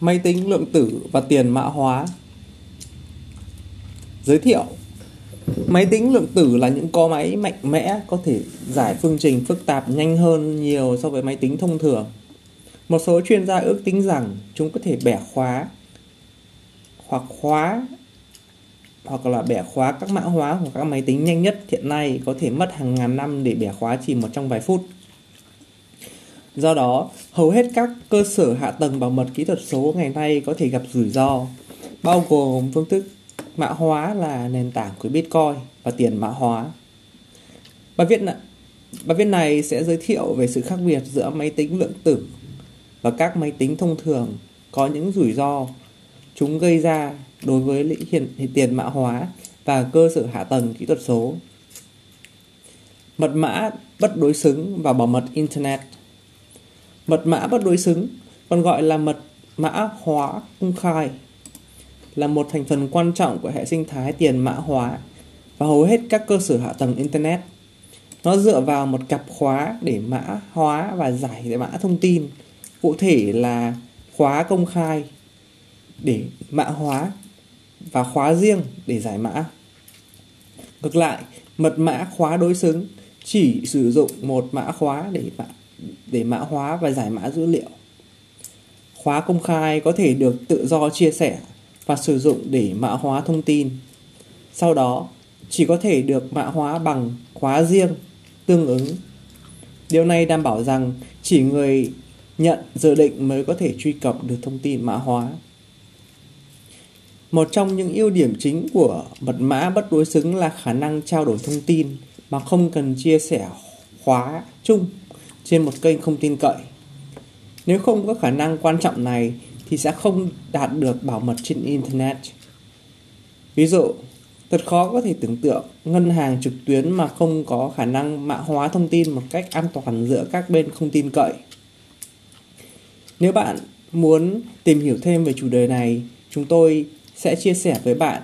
Máy tính, lượng tử và tiền mã hóa Giới thiệu Máy tính, lượng tử là những co máy mạnh mẽ, có thể giải phương trình phức tạp nhanh hơn nhiều so với máy tính thông thường. Một số chuyên gia ước tính rằng chúng có thể bẻ khóa hoặc khóa hoặc là bẻ khóa các mã hóa của các máy tính nhanh nhất hiện nay, có thể mất hàng ngàn năm để bẻ khóa chỉ một trong vài phút. Do đó, hầu hết các cơ sở hạ tầng bảo mật kỹ thuật số ngày nay có thể gặp rủi ro, bao gồm phương thức mã hóa là nền tảng của Bitcoin và tiền mã hóa. Bài viết này, bài viết này sẽ giới thiệu về sự khác biệt giữa máy tính lượng tử và các máy tính thông thường có những rủi ro chúng gây ra đối với hiện, hiện tiền mã hóa và cơ sở hạ tầng kỹ thuật số. Mật mã bất đối xứng và bảo mật Internet Mật mã bất đối xứng, còn gọi là mật mã hóa công khai, là một thành phần quan trọng của hệ sinh thái tiền mã hóa và hầu hết các cơ sở hạ tầng Internet. Nó dựa vào một cặp khóa để mã hóa và giải mã thông tin, cụ thể là khóa công khai để mã hóa và khóa riêng để giải mã. Ngược lại, mật mã khóa đối xứng chỉ sử dụng một mã khóa để mã để mã hóa và giải mã dữ liệu. Khóa công khai có thể được tự do chia sẻ và sử dụng để mã hóa thông tin. Sau đó, chỉ có thể được mã hóa bằng khóa riêng tương ứng. Điều này đảm bảo rằng chỉ người nhận dự định mới có thể truy cập được thông tin mã hóa. Một trong những ưu điểm chính của mật mã bất đối xứng là khả năng trao đổi thông tin mà không cần chia sẻ khóa chung trên một kênh không tin cậy. Nếu không có khả năng quan trọng này thì sẽ không đạt được bảo mật trên Internet. Ví dụ, thật khó có thể tưởng tượng ngân hàng trực tuyến mà không có khả năng mã hóa thông tin một cách an toàn giữa các bên không tin cậy. Nếu bạn muốn tìm hiểu thêm về chủ đề này, chúng tôi sẽ chia sẻ với bạn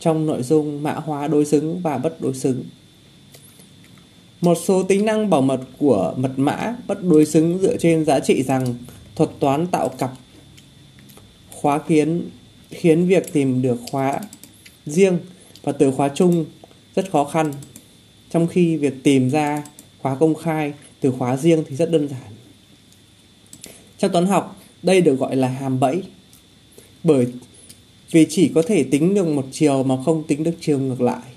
trong nội dung mã hóa đối xứng và bất đối xứng. Một số tính năng bảo mật của mật mã bất đối xứng dựa trên giá trị rằng thuật toán tạo cặp khóa khiến khiến việc tìm được khóa riêng và từ khóa chung rất khó khăn. Trong khi việc tìm ra khóa công khai từ khóa riêng thì rất đơn giản. Trong toán học, đây được gọi là hàm bẫy. Bởi vì chỉ có thể tính được một chiều mà không tính được chiều ngược lại.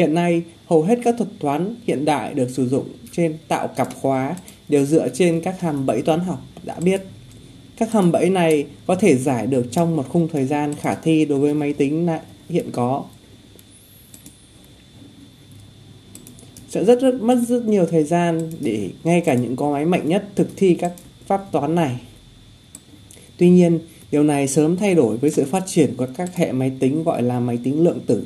Hiện nay, hầu hết các thuật toán hiện đại được sử dụng trên tạo cặp khóa đều dựa trên các hàm bẫy toán học đã biết. Các hàm bẫy này có thể giải được trong một khung thời gian khả thi đối với máy tính hiện có. Sẽ rất, rất mất rất nhiều thời gian để ngay cả những con máy mạnh nhất thực thi các pháp toán này. Tuy nhiên, điều này sớm thay đổi với sự phát triển của các hệ máy tính gọi là máy tính lượng tử.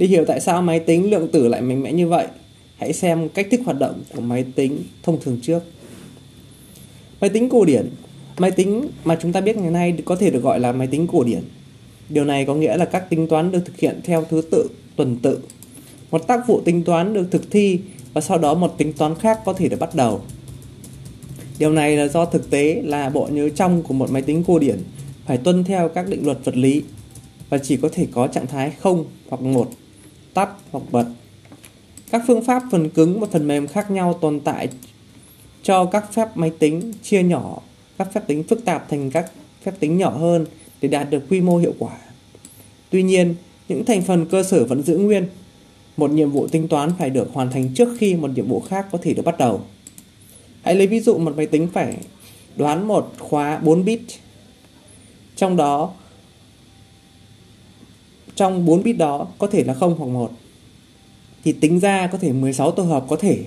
Để hiểu tại sao máy tính lượng tử lại mạnh mẽ như vậy, hãy xem cách thức hoạt động của máy tính thông thường trước. Máy tính cổ điển Máy tính mà chúng ta biết ngày nay có thể được gọi là máy tính cổ điển. Điều này có nghĩa là các tính toán được thực hiện theo thứ tự tuần tự. Một tác vụ tính toán được thực thi và sau đó một tính toán khác có thể được bắt đầu. Điều này là do thực tế là bộ nhớ trong của một máy tính cổ điển phải tuân theo các định luật vật lý và chỉ có thể có trạng thái 0 hoặc 1 tắt hoặc bật. Các phương pháp phần cứng và phần mềm khác nhau tồn tại cho các phép máy tính chia nhỏ các phép tính phức tạp thành các phép tính nhỏ hơn để đạt được quy mô hiệu quả. Tuy nhiên, những thành phần cơ sở vẫn giữ nguyên. Một nhiệm vụ tính toán phải được hoàn thành trước khi một nhiệm vụ khác có thể được bắt đầu. Hãy lấy ví dụ một máy tính phải đoán một khóa 4 bit. Trong đó, trong 4 bit đó có thể là 0 hoặc 1 thì tính ra có thể 16 tổ hợp có thể.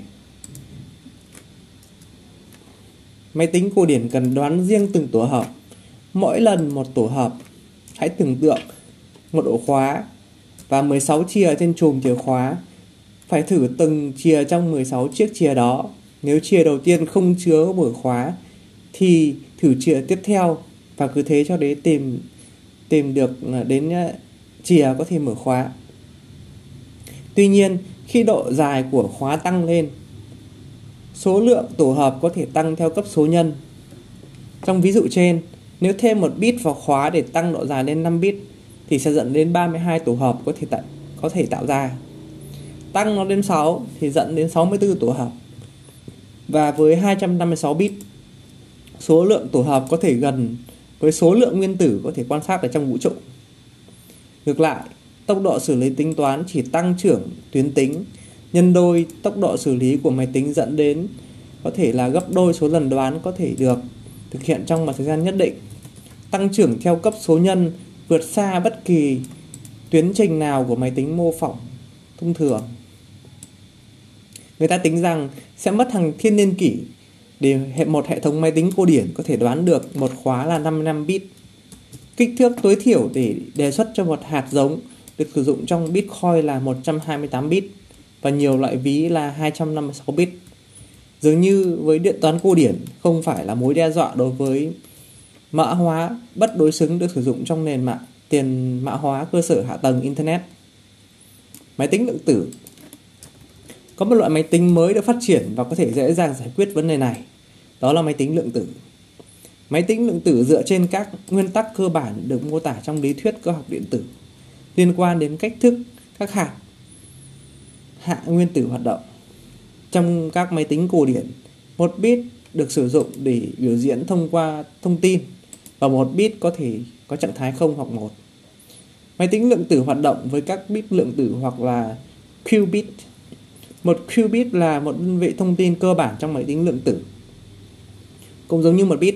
Máy tính cổ điển cần đoán riêng từng tổ hợp. Mỗi lần một tổ hợp, hãy tưởng tượng một ổ khóa và 16 chìa trên chùm chìa khóa. Phải thử từng chìa trong 16 chiếc chìa đó. Nếu chìa đầu tiên không chứa mở khóa thì thử chìa tiếp theo và cứ thế cho đến tìm tìm được ờ, đến ờ, chìa có thể mở khóa. Tuy nhiên, khi độ dài của khóa tăng lên, số lượng tổ hợp có thể tăng theo cấp số nhân. Trong ví dụ trên, nếu thêm một bit vào khóa để tăng độ dài lên 5 bit thì sẽ dẫn đến 32 tổ hợp có thể tạo, có thể tạo ra. Tăng nó lên 6 thì dẫn đến 64 tổ hợp. Và với 256 bit, số lượng tổ hợp có thể gần với số lượng nguyên tử có thể quan sát ở trong vũ trụ. Ngược lại, tốc độ xử lý tính toán chỉ tăng trưởng tuyến tính nhân đôi tốc độ xử lý của máy tính dẫn đến có thể là gấp đôi số lần đoán có thể được thực hiện trong một thời gian nhất định. Tăng trưởng theo cấp số nhân vượt xa bất kỳ tuyến trình nào của máy tính mô phỏng thông thường. Người ta tính rằng sẽ mất hàng thiên niên kỷ để một hệ thống máy tính cổ điển có thể đoán được một khóa là 55 bit. Kích thước tối thiểu để đề xuất cho một hạt giống được sử dụng trong Bitcoin là 128 bit và nhiều loại ví là 256 bit. Dường như với điện toán cổ điển, không phải là mối đe dọa đối với mã hóa bất đối xứng được sử dụng trong nền mạng, tiền mã hóa cơ sở hạ tầng Internet. Máy tính lượng tử Có một loại máy tính mới được phát triển và có thể dễ dàng giải quyết vấn đề này. Đó là máy tính lượng tử. Máy tính lượng tử dựa trên các nguyên tắc cơ bản được mô tả trong lý thuyết cơ học điện tử liên quan đến cách thức các hạt hạ nguyên tử hoạt động. Trong các máy tính cổ điển, một bit được sử dụng để biểu diễn thông qua thông tin và một bit có thể có trạng thái 0 hoặc 1. Máy tính lượng tử hoạt động với các bit lượng tử hoặc là qubit. Một qubit là một đơn vị thông tin cơ bản trong máy tính lượng tử. Cũng giống như một bit,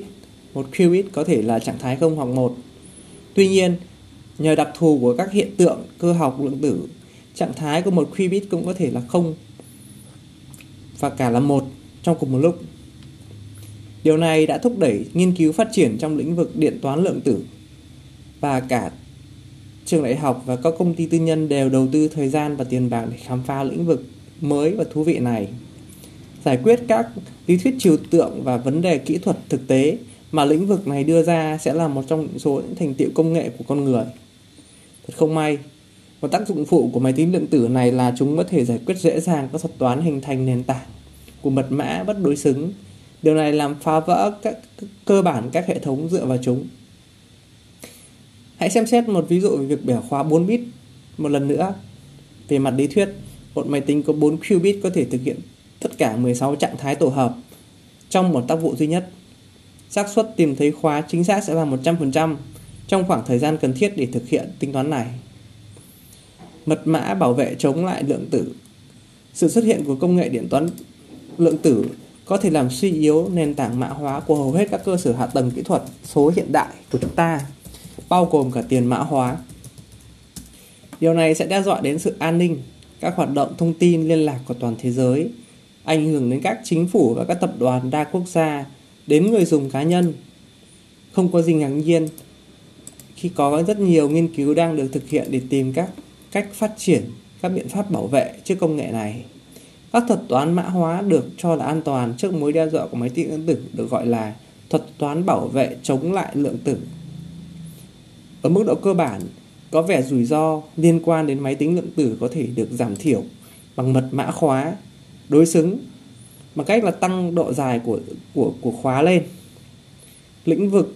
một qubit có thể là trạng thái 0 hoặc 1. Tuy nhiên, nhờ đặc thù của các hiện tượng cơ học lượng tử, trạng thái của một qubit cũng có thể là 0 và cả là một trong cùng một lúc. Điều này đã thúc đẩy nghiên cứu phát triển trong lĩnh vực điện toán lượng tử và cả trường đại học và các công ty tư nhân đều đầu tư thời gian và tiền bạc để khám phá lĩnh vực mới và thú vị này. Giải quyết các lý thuyết trừu tượng và vấn đề kỹ thuật thực tế mà lĩnh vực này đưa ra sẽ là một trong những số những thành tiệu công nghệ của con người. Thật không may, một tác dụng phụ của máy tính lượng tử này là chúng có thể giải quyết dễ dàng các thuật toán hình thành nền tảng của mật mã bất đối xứng. Điều này làm phá vỡ các cơ bản các hệ thống dựa vào chúng. Hãy xem xét một ví dụ về việc bẻ khóa 4 bit một lần nữa. Về mặt lý thuyết, một máy tính có 4 qubit có thể thực hiện tất cả 16 trạng thái tổ hợp trong một tác vụ duy nhất xác suất tìm thấy khóa chính xác sẽ là 100% trong khoảng thời gian cần thiết để thực hiện tính toán này. Mật mã bảo vệ chống lại lượng tử. Sự xuất hiện của công nghệ điện toán lượng tử có thể làm suy yếu nền tảng mã hóa của hầu hết các cơ sở hạ tầng kỹ thuật số hiện đại của chúng ta, bao gồm cả tiền mã hóa. Điều này sẽ đe dọa đến sự an ninh, các hoạt động thông tin liên lạc của toàn thế giới, ảnh hưởng đến các chính phủ và các tập đoàn đa quốc gia, đến người dùng cá nhân. Không có gì ngạc nhiên khi có rất nhiều nghiên cứu đang được thực hiện để tìm các cách phát triển các biện pháp bảo vệ trước công nghệ này. Các thuật toán mã hóa được cho là an toàn trước mối đe dọa của máy tính lượng tử được gọi là thuật toán bảo vệ chống lại lượng tử. Ở mức độ cơ bản, có vẻ rủi ro liên quan đến máy tính lượng tử có thể được giảm thiểu bằng mật mã khóa đối xứng bằng cách là tăng độ dài của của của khóa lên. Lĩnh vực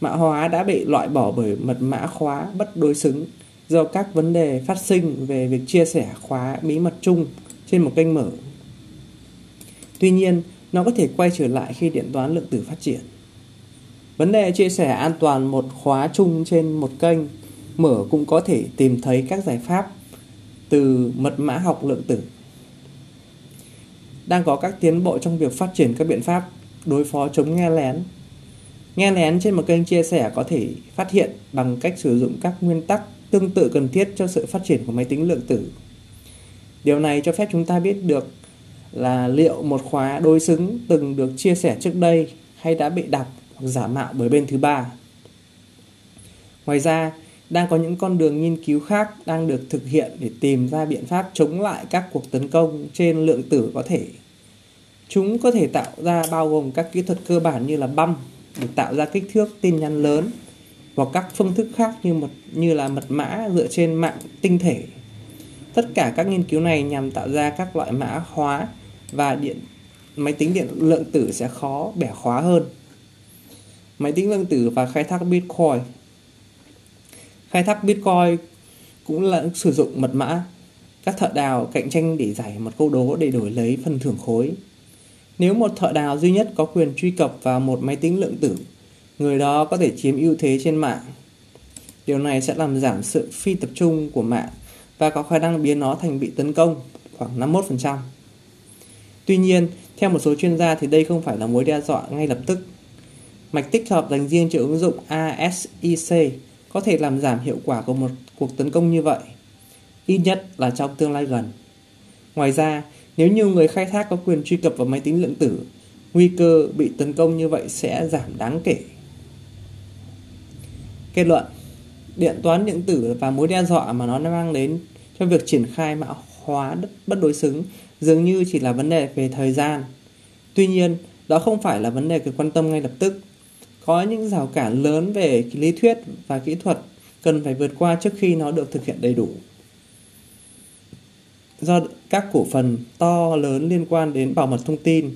mã hóa đã bị loại bỏ bởi mật mã khóa bất đối xứng do các vấn đề phát sinh về việc chia sẻ khóa bí mật chung trên một kênh mở. Tuy nhiên, nó có thể quay trở lại khi điện toán lượng tử phát triển. Vấn đề chia sẻ an toàn một khóa chung trên một kênh mở cũng có thể tìm thấy các giải pháp từ mật mã học lượng tử. Đang có các tiến bộ trong việc phát triển các biện pháp đối phó chống nghe lén. Nghe lén trên một kênh chia sẻ có thể phát hiện bằng cách sử dụng các nguyên tắc tương tự cần thiết cho sự phát triển của máy tính lượng tử. Điều này cho phép chúng ta biết được là liệu một khóa đối xứng từng được chia sẻ trước đây hay đã bị đọc hoặc giả mạo bởi bên thứ ba. Ngoài ra, đang có những con đường nghiên cứu khác đang được thực hiện để tìm ra biện pháp chống lại các cuộc tấn công trên lượng tử có thể. Chúng có thể tạo ra bao gồm các kỹ thuật cơ bản như là băm để tạo ra kích thước tin nhắn lớn, hoặc các phương thức khác như một, như là mật mã dựa trên mạng tinh thể. Tất cả các nghiên cứu này nhằm tạo ra các loại mã hóa và điện, máy tính điện lượng tử sẽ khó bẻ khóa hơn. máy tính lượng tử và khai thác Bitcoin. Khai thác Bitcoin cũng là sử dụng mật mã. Các thợ đào cạnh tranh để giải một câu đố để đổi lấy phần thưởng khối. Nếu một thợ đào duy nhất có quyền truy cập vào một máy tính lượng tử, người đó có thể chiếm ưu thế trên mạng. Điều này sẽ làm giảm sự phi tập trung của mạng và có khả năng biến nó thành bị tấn công khoảng 51%. Tuy nhiên, theo một số chuyên gia thì đây không phải là mối đe dọa ngay lập tức. Mạch tích hợp dành riêng cho ứng dụng ASIC có thể làm giảm hiệu quả của một cuộc tấn công như vậy, ít nhất là trong tương lai gần. Ngoài ra, nếu nhiều người khai thác có quyền truy cập vào máy tính lượng tử, nguy cơ bị tấn công như vậy sẽ giảm đáng kể. Kết luận Điện toán điện tử và mối đe dọa mà nó mang đến cho việc triển khai mã hóa bất đối xứng dường như chỉ là vấn đề về thời gian. Tuy nhiên, đó không phải là vấn đề cần quan tâm ngay lập tức. Có những rào cản lớn về lý thuyết và kỹ thuật cần phải vượt qua trước khi nó được thực hiện đầy đủ. Do các cổ phần to lớn liên quan đến bảo mật thông tin,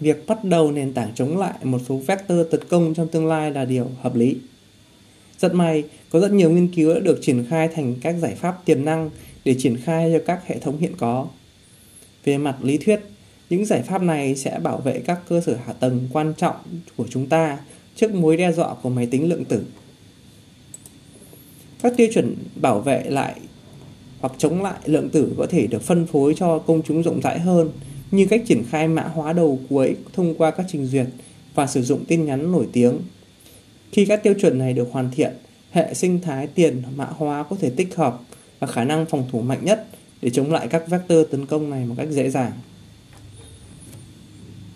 việc bắt đầu nền tảng chống lại một số vector tấn công trong tương lai là điều hợp lý. Rất may, có rất nhiều nghiên cứu đã được triển khai thành các giải pháp tiềm năng để triển khai cho các hệ thống hiện có. Về mặt lý thuyết, những giải pháp này sẽ bảo vệ các cơ sở hạ tầng quan trọng của chúng ta trước mối đe dọa của máy tính lượng tử. Các tiêu chuẩn bảo vệ lại hoặc chống lại lượng tử có thể được phân phối cho công chúng rộng rãi hơn như cách triển khai mã hóa đầu cuối thông qua các trình duyệt và sử dụng tin nhắn nổi tiếng. Khi các tiêu chuẩn này được hoàn thiện, hệ sinh thái tiền mã hóa có thể tích hợp và khả năng phòng thủ mạnh nhất để chống lại các vector tấn công này một cách dễ dàng.